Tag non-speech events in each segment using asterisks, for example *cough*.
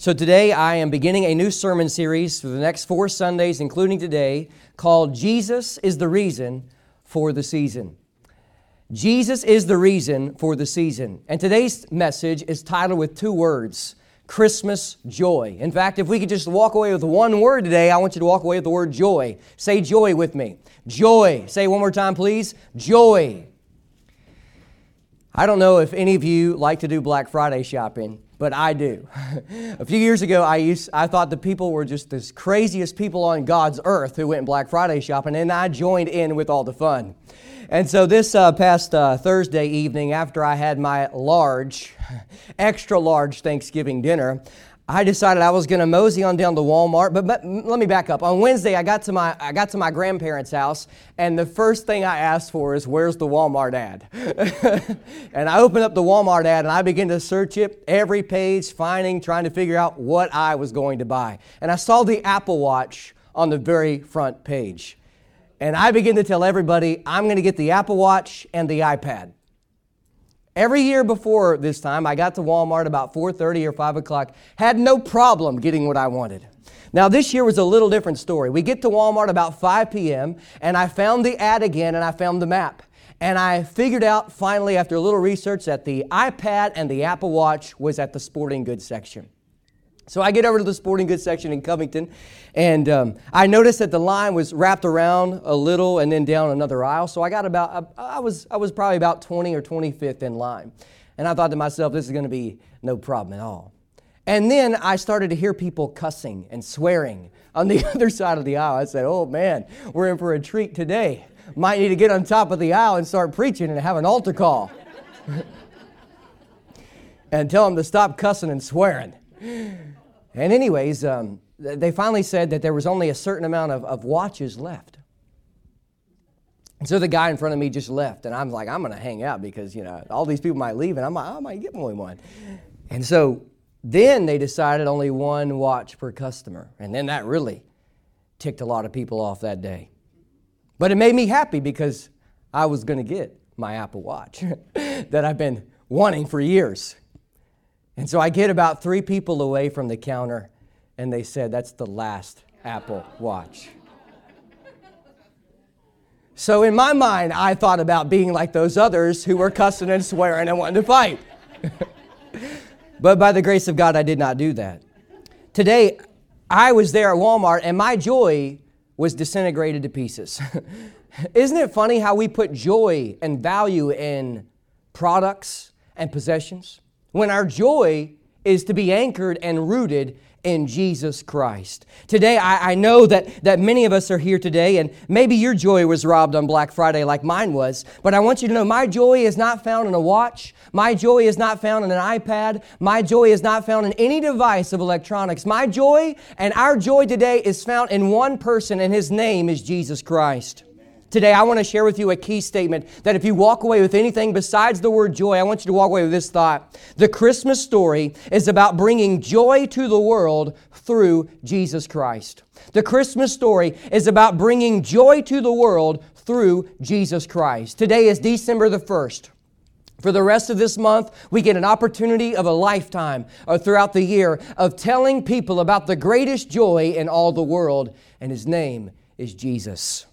So, today I am beginning a new sermon series for the next four Sundays, including today, called Jesus is the Reason for the Season. Jesus is the reason for the season. And today's message is titled with two words Christmas joy. In fact, if we could just walk away with one word today, I want you to walk away with the word joy. Say joy with me. Joy. Say one more time, please. Joy. I don't know if any of you like to do Black Friday shopping but I do. *laughs* a few years ago, I used I thought the people were just the craziest people on God's earth who went Black Friday shopping, and I joined in with all the fun. And so this uh, past uh, Thursday evening, after I had my large, *laughs* extra large Thanksgiving dinner, I decided I was going to mosey on down to Walmart. But, but, mm, let me back up. On Wednesday, I got to my I got to my grandparents' house, and the first thing I asked for is, "Where's the Walmart ad?" *laughs* and I opened up the Walmart ad, and I began to search it every page, finding, trying to figure out what I was going to buy. And I saw the Apple Watch on the very front page, and I began to tell everybody, "I'm going to get the Apple Watch and the iPad." Every year before this time, I got to Walmart about 4:30 or 5 o'clock. Had no problem getting what I wanted. Now this year was a little different story. We get to Walmart about 5 p.m. and I found the ad again and I found the map. And I figured out finally after a little research that the iPad and the Apple Watch was at the sporting goods section. So I get over to the sporting goods section in Covington, and um, I noticed that the line was wrapped around a little and then down another aisle. So I got about, I was, I was probably about 20 or 25th in line. And I thought to myself, this is going to be no problem at all. And then I started to hear people cussing and swearing on the *laughs* other side of the aisle. I said, oh man, we're in for a treat today. Might need to get on top of the aisle and start preaching and have an altar call. *laughs* and tell them to stop cussing and swearing. And, anyways, um, they finally said that there was only a certain amount of, of watches left. And so the guy in front of me just left, and I'm like, I'm going to hang out because, you know, all these people might leave, and I'm like, I might get only one. And so then they decided only one watch per customer. And then that really ticked a lot of people off that day. But it made me happy because I was going to get my Apple Watch *laughs* that I've been wanting for years. And so I get about three people away from the counter, and they said, That's the last Apple Watch. So in my mind, I thought about being like those others who were cussing and swearing and wanting to fight. *laughs* but by the grace of God, I did not do that. Today, I was there at Walmart, and my joy was disintegrated to pieces. *laughs* Isn't it funny how we put joy and value in products and possessions? When our joy is to be anchored and rooted in Jesus Christ. Today, I, I, know that, that many of us are here today, and maybe your joy was robbed on Black Friday like mine was, but I want you to know my joy is not found in a watch. My joy is not found in an iPad. My joy is not found in any device of electronics. My joy and our joy today is found in one person, and his name is Jesus Christ. Today, I want to share with you a key statement that if you walk away with anything besides the word joy, I want you to walk away with this thought. The Christmas story is about bringing joy to the world through Jesus Christ. The Christmas story is about bringing joy to the world through Jesus Christ. Today is December the 1st. For the rest of this month, we get an opportunity of a lifetime or uh, throughout the year of telling people about the greatest joy in all the world, and His name is Jesus.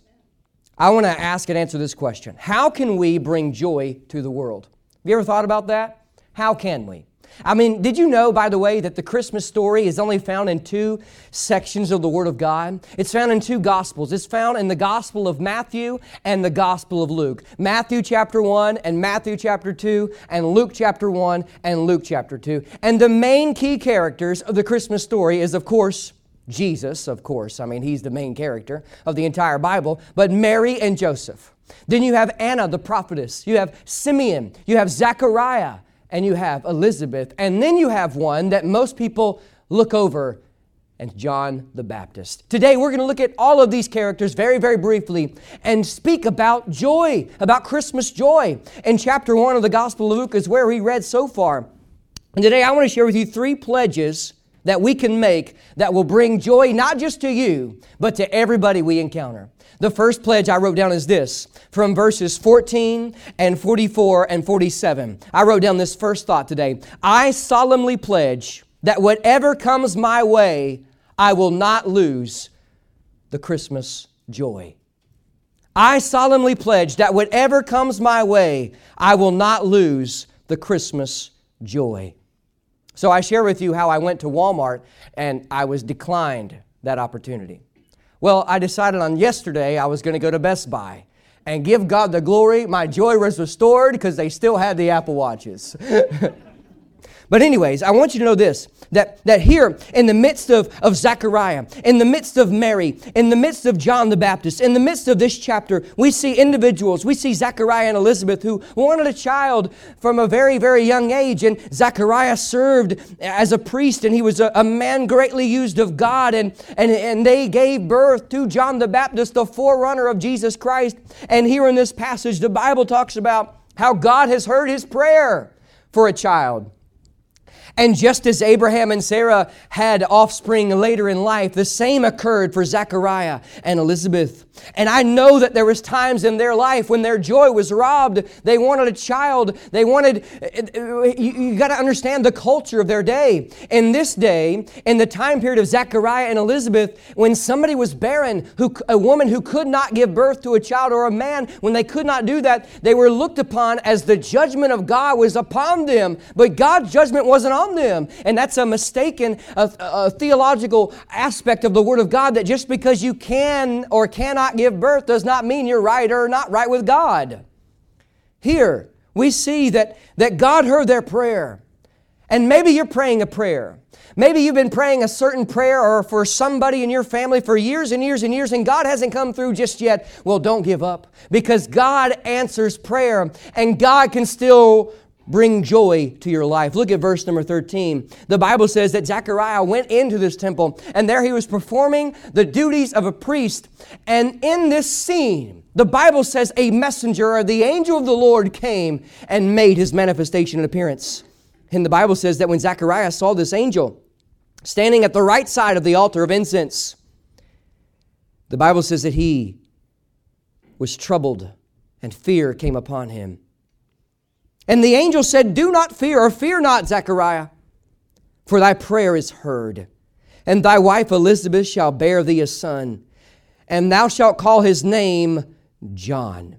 I want to ask and answer this question How can we bring joy to the world? Have you ever thought about that? How can we? I mean, did you know, by the way, that the Christmas story is only found in two sections of the Word of God? It's found in two Gospels. It's found in the Gospel of Matthew and the Gospel of Luke. Matthew chapter 1 and Matthew chapter 2, and Luke chapter 1 and Luke chapter 2. And the main key characters of the Christmas story is, of course, Jesus, of course. I mean, he's the main character of the entire Bible, but Mary and Joseph. Then you have Anna, the prophetess. You have Simeon. You have Zechariah. And you have Elizabeth. And then you have one that most people look over and John the Baptist. Today we're going to look at all of these characters very, very briefly and speak about joy, about Christmas joy. In chapter 1 of the Gospel of Luke is where we read so far. And today I want to share with you three pledges that we can make that will bring joy not just to you, but to everybody we encounter. The first pledge I wrote down is this from verses 14 and 44 and 47. I wrote down this first thought today. I solemnly pledge that whatever comes my way, I will not lose the Christmas joy. I solemnly pledge that whatever comes my way, I will not lose the Christmas joy. So I share with you how I went to Walmart and I was declined that opportunity. Well, I decided on yesterday I was going to go to Best Buy and give God the glory. My joy was restored because they still had the Apple Watches. *laughs* But, anyways, I want you to know this that, that here in the midst of, of Zechariah, in the midst of Mary, in the midst of John the Baptist, in the midst of this chapter, we see individuals. We see Zechariah and Elizabeth who wanted a child from a very, very young age. And Zechariah served as a priest and he was a, a man greatly used of God. And, and, and they gave birth to John the Baptist, the forerunner of Jesus Christ. And here in this passage, the Bible talks about how God has heard his prayer for a child. And just as Abraham and Sarah had offspring later in life, the same occurred for Zechariah and Elizabeth. And I know that there was times in their life when their joy was robbed. They wanted a child. They wanted, you, you got to understand the culture of their day. In this day, in the time period of Zechariah and Elizabeth, when somebody was barren, who, a woman who could not give birth to a child or a man, when they could not do that, they were looked upon as the judgment of God was upon them. But God's judgment wasn't on them. And that's a mistaken a, a theological aspect of the Word of God that just because you can or cannot give birth does not mean you're right or not right with God. Here, we see that, that God heard their prayer. And maybe you're praying a prayer. Maybe you've been praying a certain prayer or for somebody in your family for years and years and years, and God hasn't come through just yet. Well, don't give up because God answers prayer and God can still bring joy to your life. Look at verse number 13. The Bible says that Zechariah went into this temple and there he was performing the duties of a priest. And in this scene, the Bible says a messenger or the angel of the Lord came and made his manifestation and appearance. And the Bible says that when Zechariah saw this angel standing at the right side of the altar of incense, the Bible says that he was troubled and fear came upon him. And the angel said, Do not fear, or fear not, Zechariah, for thy prayer is heard. And thy wife Elizabeth shall bear thee a son, and thou shalt call his name John.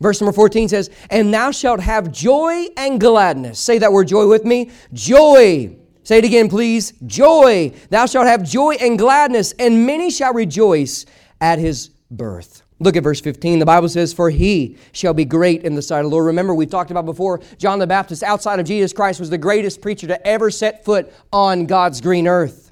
Verse number 14 says, And thou shalt have joy and gladness. Say that word joy with me. Joy. Say it again, please. Joy. Thou shalt have joy and gladness, and many shall rejoice at his birth. Look at verse 15. The Bible says, For he shall be great in the sight of the Lord. Remember, we've talked about before, John the Baptist, outside of Jesus Christ, was the greatest preacher to ever set foot on God's green earth.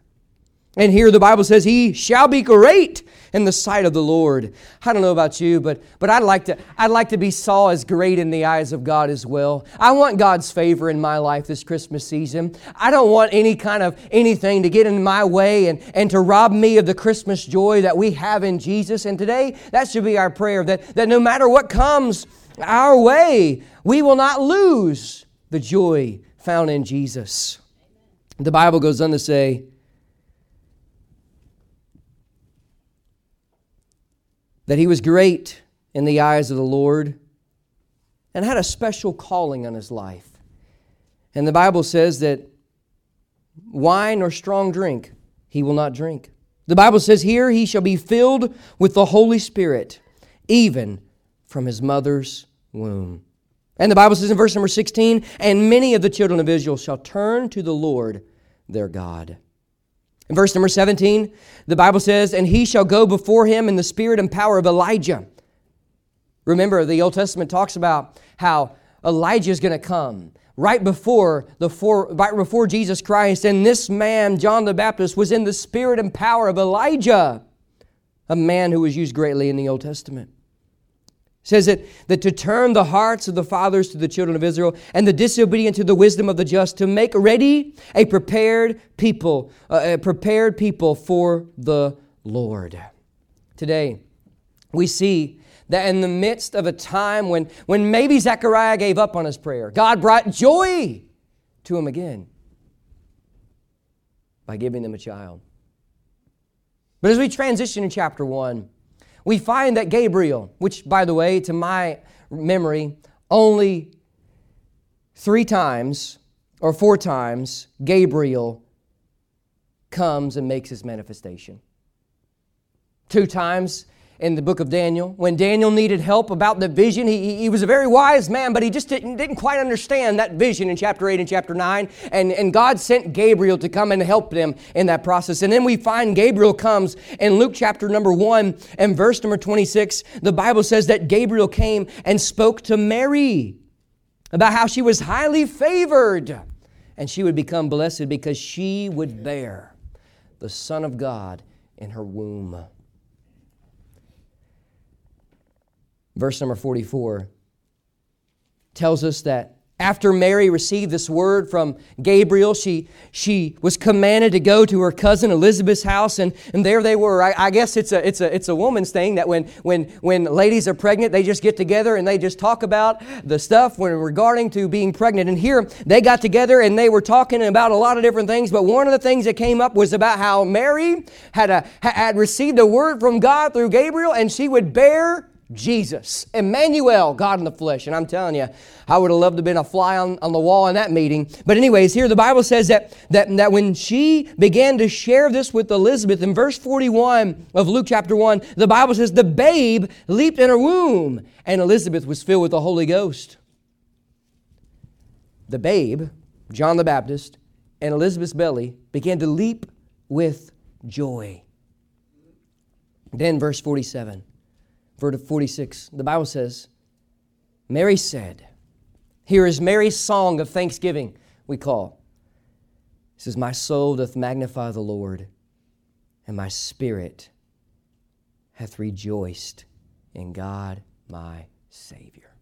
And here the Bible says, He shall be great in the sight of the Lord. I don't know about you, but, but I'd, like to, I'd like to be saw as great in the eyes of God as well. I want God's favor in my life this Christmas season. I don't want any kind of anything to get in my way and, and to rob me of the Christmas joy that we have in Jesus. And today, that should be our prayer that, that no matter what comes our way, we will not lose the joy found in Jesus. The Bible goes on to say, that he was great in the eyes of the Lord and had a special calling on his life. And the Bible says that wine or strong drink he will not drink. The Bible says, Here he shall be filled with the Holy Spirit, even from his mother's womb. And the Bible says in verse number 16, And many of the children of Israel shall turn to the Lord their God. In verse number 17, the Bible says, And he shall go before him in the spirit and power of Elijah. Remember, the Old Testament talks about how Elijah is going to come right before the for, right before Jesus Christ, and this man, John the Baptist, was in the spirit and power of Elijah, a man who was used greatly in the Old Testament. Says it that to turn the hearts of the fathers to the children of Israel and the disobedient to the wisdom of the just, to make ready a prepared people, uh, a prepared people for the Lord. Today, we see that in the midst of a time when, when maybe Zechariah gave up on his prayer, God brought joy to him again by giving them a child. But as we transition in chapter 1, we find that Gabriel, which, by the way, to my memory, only three times or four times Gabriel comes and makes his manifestation. Two times in the book of Daniel. When Daniel needed help about the vision, he, he was a very wise man, but he just didn't, didn't quite understand that vision in chapter 8 and chapter 9. And, and God sent Gabriel to come and help them in that process. And then we find Gabriel comes in Luke chapter number 1 and verse number 26. The Bible says that Gabriel came and spoke to Mary about how she was highly favored and she would become blessed because she would bear the Son of God in her womb. Verse number 44, tells us that after Mary received this word from Gabriel, she, she was commanded to go to her cousin Elizabeth's house, and, and there they were. I, I, guess it's a, it's, a, it's a woman's thing that when, when, when ladies are pregnant, they just get together and they just talk about the stuff when regarding to being pregnant. And here they got together and they were talking about a lot of different things, but one of the things that came up was about how Mary had, a, had received a word from God through Gabriel, and she would bear Jesus, Emmanuel, God in the flesh. And I'm telling you, I would have loved to have been a fly on, on the wall in that meeting. But, anyways, here the Bible says that, that, that when she began to share this with Elizabeth, in verse 41 of Luke chapter 1, the Bible says, the babe leaped in her womb, and Elizabeth was filled with the Holy Ghost. The babe, John the Baptist, and Elizabeth's belly began to leap with joy. Then, verse 47 verse 46, the Bible says, Mary said, Here is Mary's song of thanksgiving, we call. It says, My soul doth magnify the Lord, and my spirit hath rejoiced in God my Savior.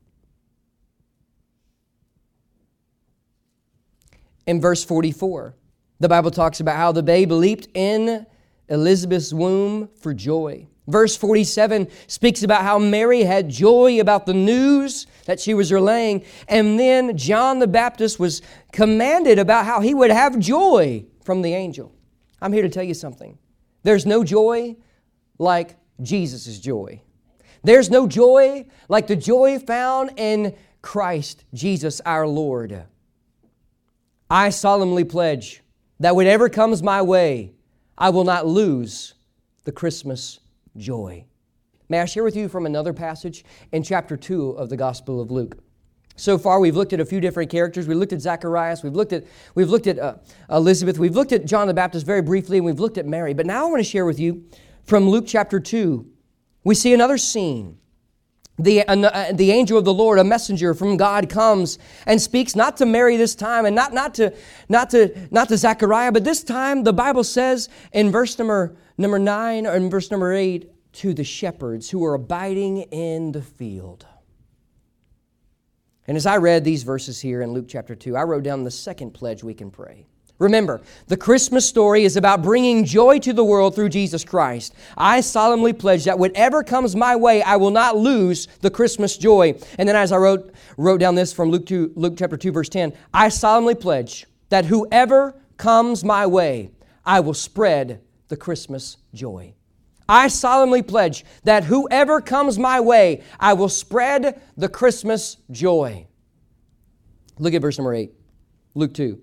In verse 44, the Bible talks about how the babe leaped in Elizabeth's womb for joy. Verse 47 speaks about how Mary had joy about the news that she was relaying. And then John the Baptist was commanded about how he would have joy from the angel. I'm here to tell you something. There's no joy like Jesus' joy. There's no joy like the joy found in Christ Jesus our Lord. I solemnly pledge that whatever comes my way, I will not lose the Christmas joy. May I share with you from another passage in chapter 2 of the Gospel of Luke? So far, we've looked at a few different characters. We looked at Zacharias, we've looked at, we've looked at uh, Elizabeth, we've looked at John the Baptist very briefly, and we've looked at Mary. But now I want to share with you from Luke chapter 2. We see another scene. The, uh, the angel of the Lord, a messenger from God, comes and speaks not to Mary this time and not, not, to, not, to, not to Zechariah, but this time the Bible says in verse number Number nine, or in verse number eight, to the shepherds who are abiding in the field. And as I read these verses here in Luke chapter 2, I wrote down the second pledge we can pray. Remember, the Christmas story is about bringing joy to the world through Jesus Christ. I solemnly pledge that whatever comes my way, I will not lose the Christmas joy. And then as I wrote, wrote down this from Luke, 2, Luke chapter 2, verse 10, I solemnly pledge that whoever comes my way, I will spread the Christmas joy. I solemnly pledge that whoever comes my way, I will spread the Christmas joy. Look at verse number 8, Luke 2.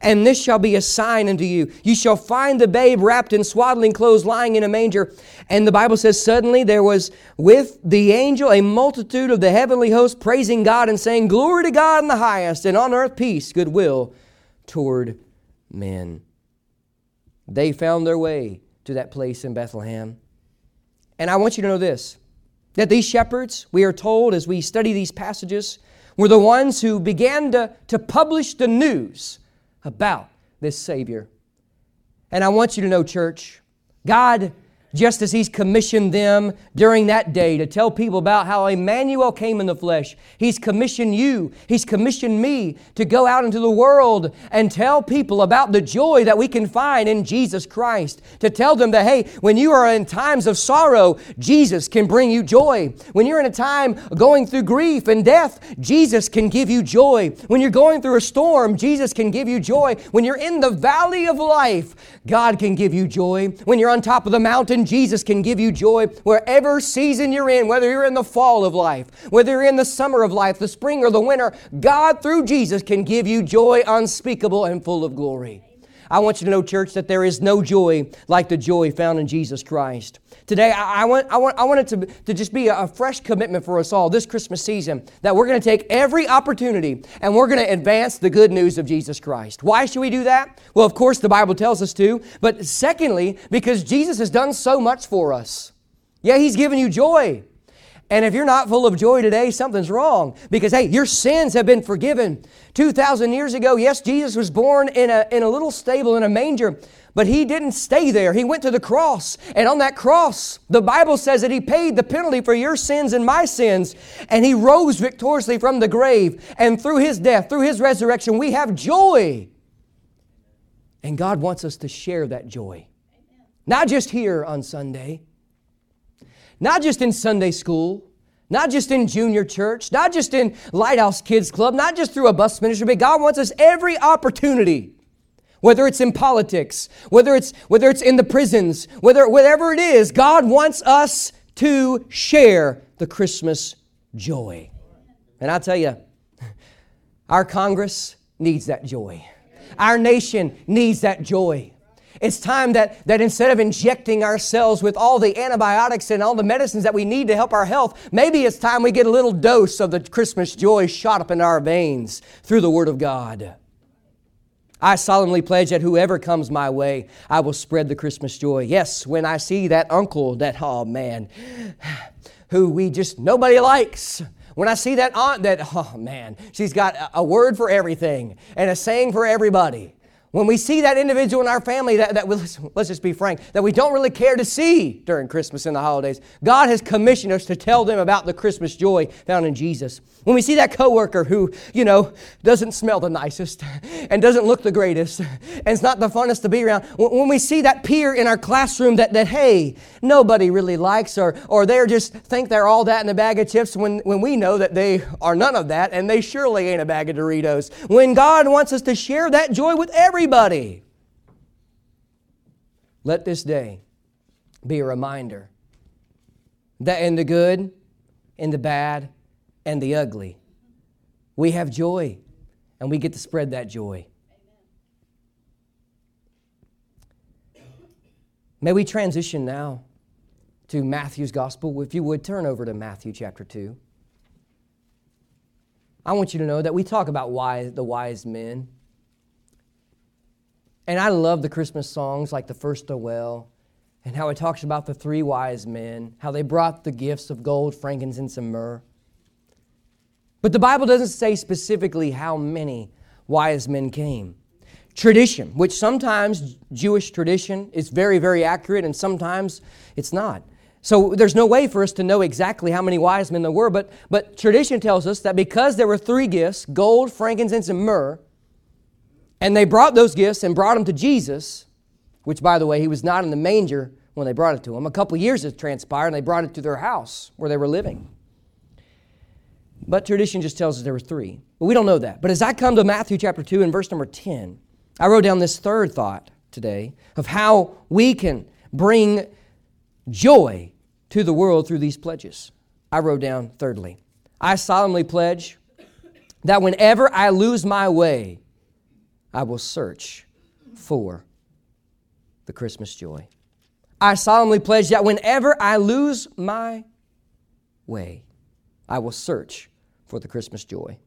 And this shall be a sign unto you. You shall find the babe wrapped in swaddling clothes, lying in a manger. And the Bible says, Suddenly there was with the angel a multitude of the heavenly host praising God and saying, Glory to God in the highest, and on earth peace, goodwill toward men. They found their way to that place in Bethlehem. And I want you to know this that these shepherds, we are told as we study these passages, were the ones who began to, to publish the news about this Savior. And I want you to know, church, God just as He's commissioned them during that day to tell people about how Emmanuel came in the flesh. He's commissioned you, He's commissioned me to go out into the world and tell people about the joy that we can find in Jesus Christ. To tell them that, hey, when you are in times of sorrow, Jesus can bring you joy. When you're in a time going through grief and death, Jesus can give you joy. When you're going through a storm, Jesus can give you joy. When you're in the valley of life, God can give you joy. When you're on top of the mountain, Jesus can give you joy wherever season you're in, whether you're in the fall of life, whether you're in the summer of life, the spring or the winter. God, through Jesus, can give you joy unspeakable and full of glory. I want you to know, church, that there is no joy like the joy found in Jesus Christ. Today, I, I want, I, want, I want it to, to just be a, a fresh commitment for us all this Christmas season that we're going to take every opportunity and we're going to advance the good news of Jesus Christ. Why should we do that? Well, of course, the Bible tells us to, but secondly, because Jesus has done so much for us. Yeah, He's given you joy. And if you're not full of joy today, something's wrong. Because, hey, your sins have been forgiven. 2,000 years ago, yes, Jesus was born in a, in a little stable in a manger, but he didn't stay there. He went to the cross. And on that cross, the Bible says that he paid the penalty for your sins and my sins. And he rose victoriously from the grave. And through his death, through his resurrection, we have joy. And God wants us to share that joy. Not just here on Sunday not just in Sunday school, not just in junior church, not just in Lighthouse Kids Club, not just through a bus ministry, but God wants us every opportunity. Whether it's in politics, whether it's whether it's in the prisons, whether whatever it is, God wants us to share the Christmas joy. And I tell you, *laughs* our Congress needs that joy. Our nation needs that joy. It's time that, that instead of injecting ourselves with all the antibiotics and all the medicines that we need to help our health, maybe it's time we get a little dose of the Christmas joy shot up in our veins through the Word of God. I solemnly pledge that whoever comes my way, I will spread the Christmas joy. Yes, when I see that uncle, that, oh man, *sighs* who we just, nobody likes. When I see that aunt, that, oh man, she's got a word for everything and a saying for everybody. When we see that individual in our family that, that let's, let's just be frank, that we don't really care to see during Christmas and the holidays, God has commissioned us to tell them about the Christmas joy found in Jesus. When we see that coworker who, you know, doesn't smell the nicest *laughs* and doesn't look the greatest and it's not the funnest to be around, when we see that peer in our classroom that, that hey, nobody really likes or, or they just think they're all that in a bag of chips when, when we know that they are none of that and they surely ain't a bag of Doritos. When God wants us to share that joy with everybody, everybody. Let this day be a reminder that in the good, in the bad, and the ugly, we have joy and we get to spread that joy. May we transition now to Matthew's gospel. If you would turn over to Matthew chapter 2. I want you to know that we talk about wise, the wise men. And I love the Christmas songs like the first Noel and how it talks about the three wise men, how they brought the gifts of gold, frankincense, and myrrh. But the Bible doesn't say specifically how many wise men came. Tradition, which sometimes Jewish tradition is very, very accurate, and sometimes it's not. So there's no way for us to know exactly how many wise men there were, but, but tradition tells us that because there were three gifts gold, frankincense, and myrrh and they brought those gifts and brought them to Jesus, which, by the way, he was not in the manger when they brought it to him. A couple years had transpired, and they brought it to their house where they were living. But tradition just tells us there were three. But we don't know that. But as I come to Matthew chapter 2 and verse number 10, I wrote down this third thought today of how we can bring joy to the world through these pledges. I wrote down, thirdly, I solemnly pledge that whenever I lose my way, I will search for the Christmas joy. I solemnly pledge that whenever I lose my way, I will search for the Christmas joy.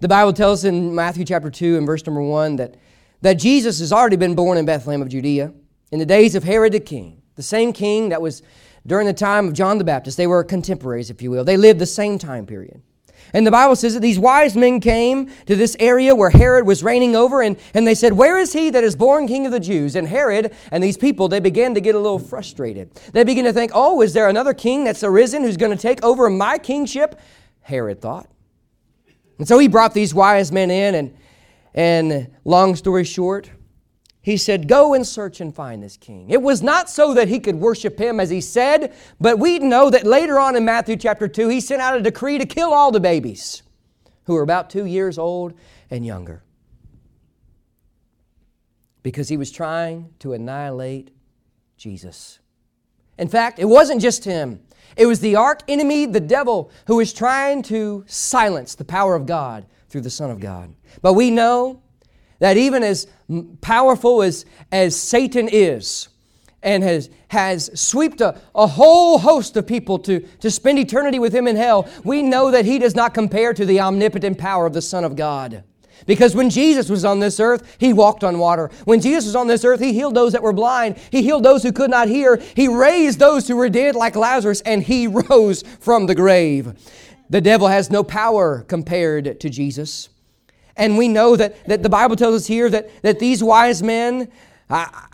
The Bible tells in Matthew chapter 2 and verse number 1 that, that Jesus has already been born in Bethlehem of Judea in the days of Herod the king, the same king that was during the time of John the Baptist. They were contemporaries, if you will. They lived the same time period. And the Bible says that these wise men came to this area where Herod was reigning over, and, and they said, Where is he that is born king of the Jews? And Herod and these people, they began to get a little frustrated. They began to think, Oh, is there another king that's arisen who's going to take over my kingship? Herod thought. And so he brought these wise men in, and, and long story short, he said, Go and search and find this king. It was not so that he could worship him as he said, but we know that later on in Matthew chapter 2, he sent out a decree to kill all the babies who were about two years old and younger. Because he was trying to annihilate Jesus. In fact, it wasn't just him, it was the arch enemy, the devil, who was trying to silence the power of God through the Son of God. But we know that even as powerful as, as Satan is, and has, has swept a, a whole host of people to, to spend eternity with him in hell, we know that he does not compare to the omnipotent power of the Son of God. Because when Jesus was on this earth, he walked on water. When Jesus was on this earth, he healed those that were blind. He healed those who could not hear. He raised those who were dead, like Lazarus, and he rose from the grave. The devil has no power compared to Jesus. And we know that, that the Bible tells us here that, that these wise men, I,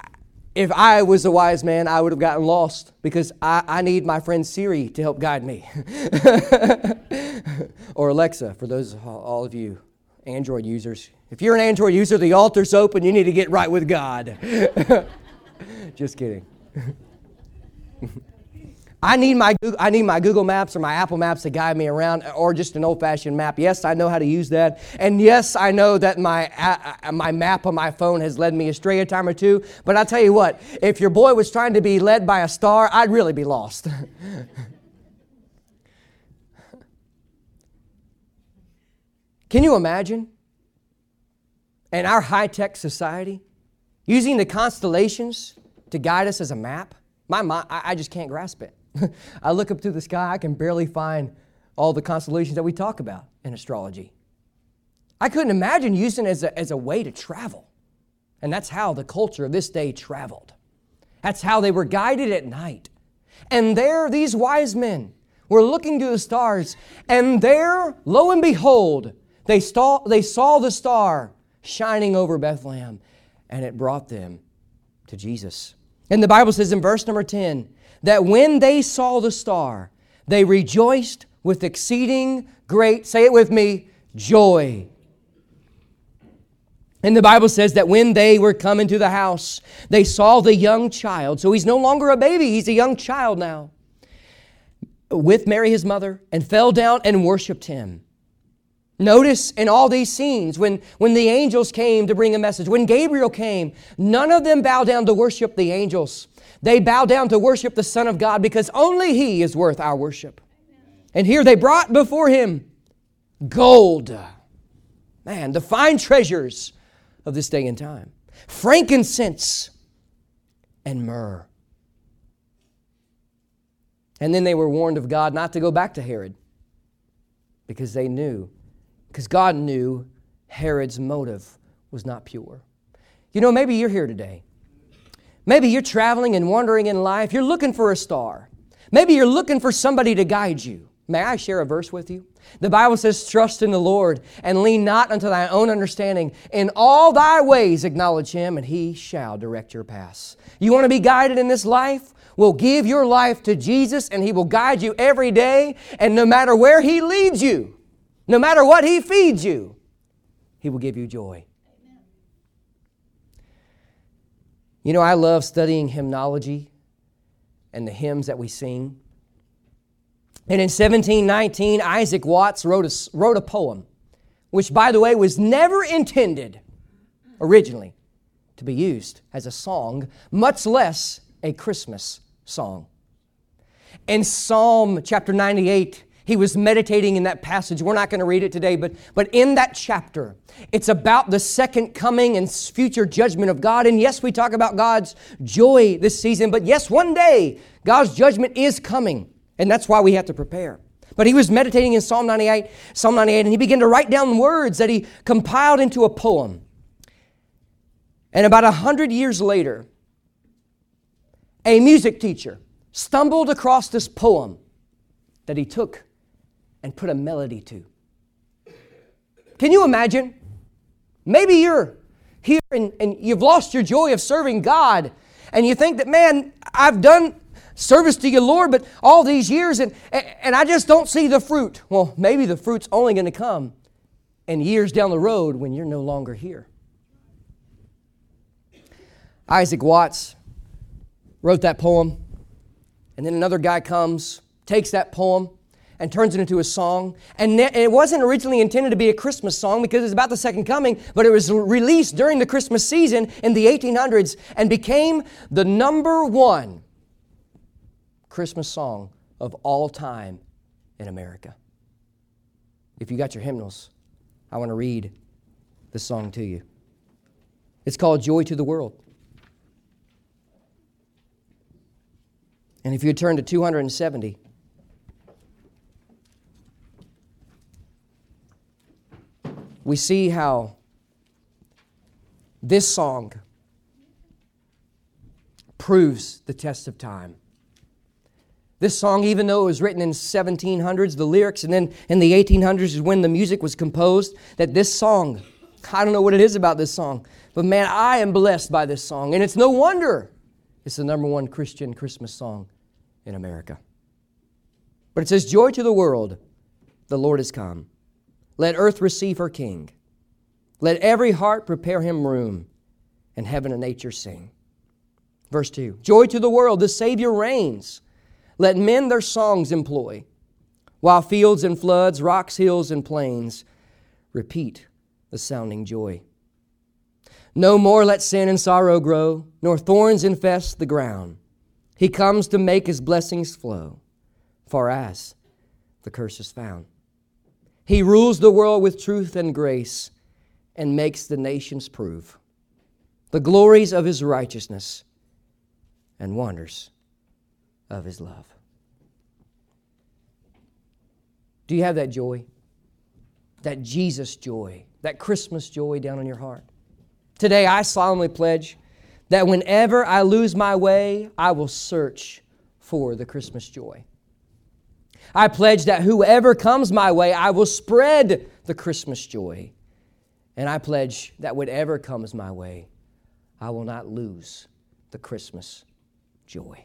if I was a wise man, I would have gotten lost because I, I need my friend Siri to help guide me. *laughs* or Alexa, for those all of you Android users. If you're an Android user, the altar's open. You need to get right with God. *laughs* Just kidding. *laughs* I need, my, I need my Google Maps or my Apple Maps to guide me around, or just an old fashioned map. Yes, I know how to use that. And yes, I know that my, uh, my map on my phone has led me astray a time or two. But I'll tell you what, if your boy was trying to be led by a star, I'd really be lost. *laughs* Can you imagine? In our high tech society, using the constellations to guide us as a map? My I just can't grasp it. *laughs* I look up to the sky, I can barely find all the constellations that we talk about in astrology. I couldn't imagine using it as a, as a way to travel. And that's how the culture of this day traveled. That's how they were guided at night. And there, these wise men were looking to the stars, and there, lo and behold, they saw, they saw the star shining over Bethlehem, and it brought them to Jesus. And the Bible says in verse number 10 that when they saw the star, they rejoiced with exceeding great, say it with me, joy. And the Bible says that when they were coming to the house, they saw the young child. So he's no longer a baby, he's a young child now. With Mary, his mother, and fell down and worshiped him. Notice in all these scenes, when, when the angels came to bring a message, when Gabriel came, none of them bowed down to worship the angels. They bow down to worship the Son of God because only He is worth our worship. And here they brought before Him gold. Man, the fine treasures of this day and time frankincense and myrrh. And then they were warned of God not to go back to Herod because they knew, because God knew Herod's motive was not pure. You know, maybe you're here today Maybe you're traveling and wandering in life. You're looking for a star. Maybe you're looking for somebody to guide you. May I share a verse with you? The Bible says, Trust in the Lord and lean not unto thy own understanding. In all thy ways acknowledge him, and he shall direct your paths. You want to be guided in this life? Well, give your life to Jesus, and he will guide you every day. And no matter where he leads you, no matter what he feeds you, he will give you joy. You know, I love studying hymnology and the hymns that we sing. And in 1719, Isaac Watts wrote a, wrote a poem, which, by the way, was never intended originally to be used as a song, much less a Christmas song. In Psalm chapter 98, He was meditating in that passage. We're not going to read it today, but, but in that chapter, it's about the second coming and future judgment of God. And yes, we talk about God's joy this season, but yes, one day God's judgment is coming. And that's why we have to prepare. But he was meditating in Psalm 98, Psalm 98, and he began to write down words that he compiled into a poem. And about a hundred years later, a music teacher stumbled across this poem that he took and put a melody to. Can you imagine? Maybe you're here and, and you've lost your joy of serving God, and you think that, man, I've done service to you, Lord, but all these years and, and I just don't see the fruit. Well, maybe the fruit's only going to come in years down the road when you're no longer here. Isaac Watts wrote that poem, and then another guy comes, takes that poem, and turns it into a song. And it wasn't originally intended to be a Christmas song because it's about the second coming, but it was released during the Christmas season in the 1800s and became the number one Christmas song of all time in America. If you got your hymnals, I want to read the song to you. It's called Joy to the World. And if you turn to 270, we see how this song proves the test of time. This song, even though it was written in 1700s, the lyrics, and then in the 1800s is when the music was composed, that this song, I don't know what it is about this song, but man, I am blessed by this song. And it's no wonder it's the number one Christian Christmas song in America. But it says, Joy to the world, the Lord is come. Let earth receive her King. Let every heart prepare him room, and heaven and nature sing. Verse 2 Joy to the world, the Savior reigns. Let men their songs employ, while fields and floods, rocks, hills, and plains repeat the sounding joy. No more let sin and sorrow grow, nor thorns infest the ground. He comes to make his blessings flow, far as the curse is found. He rules the world with truth and grace and makes the nations prove the glories of his righteousness and wonders of his love. Do you have that joy? That Jesus joy, that Christmas joy down in your heart? Today, I solemnly pledge that whenever I lose my way, I will search for the Christmas joy. I pledge that whoever comes my way, I will spread the Christmas joy. And I pledge that whatever comes my way, I will not lose the Christmas joy.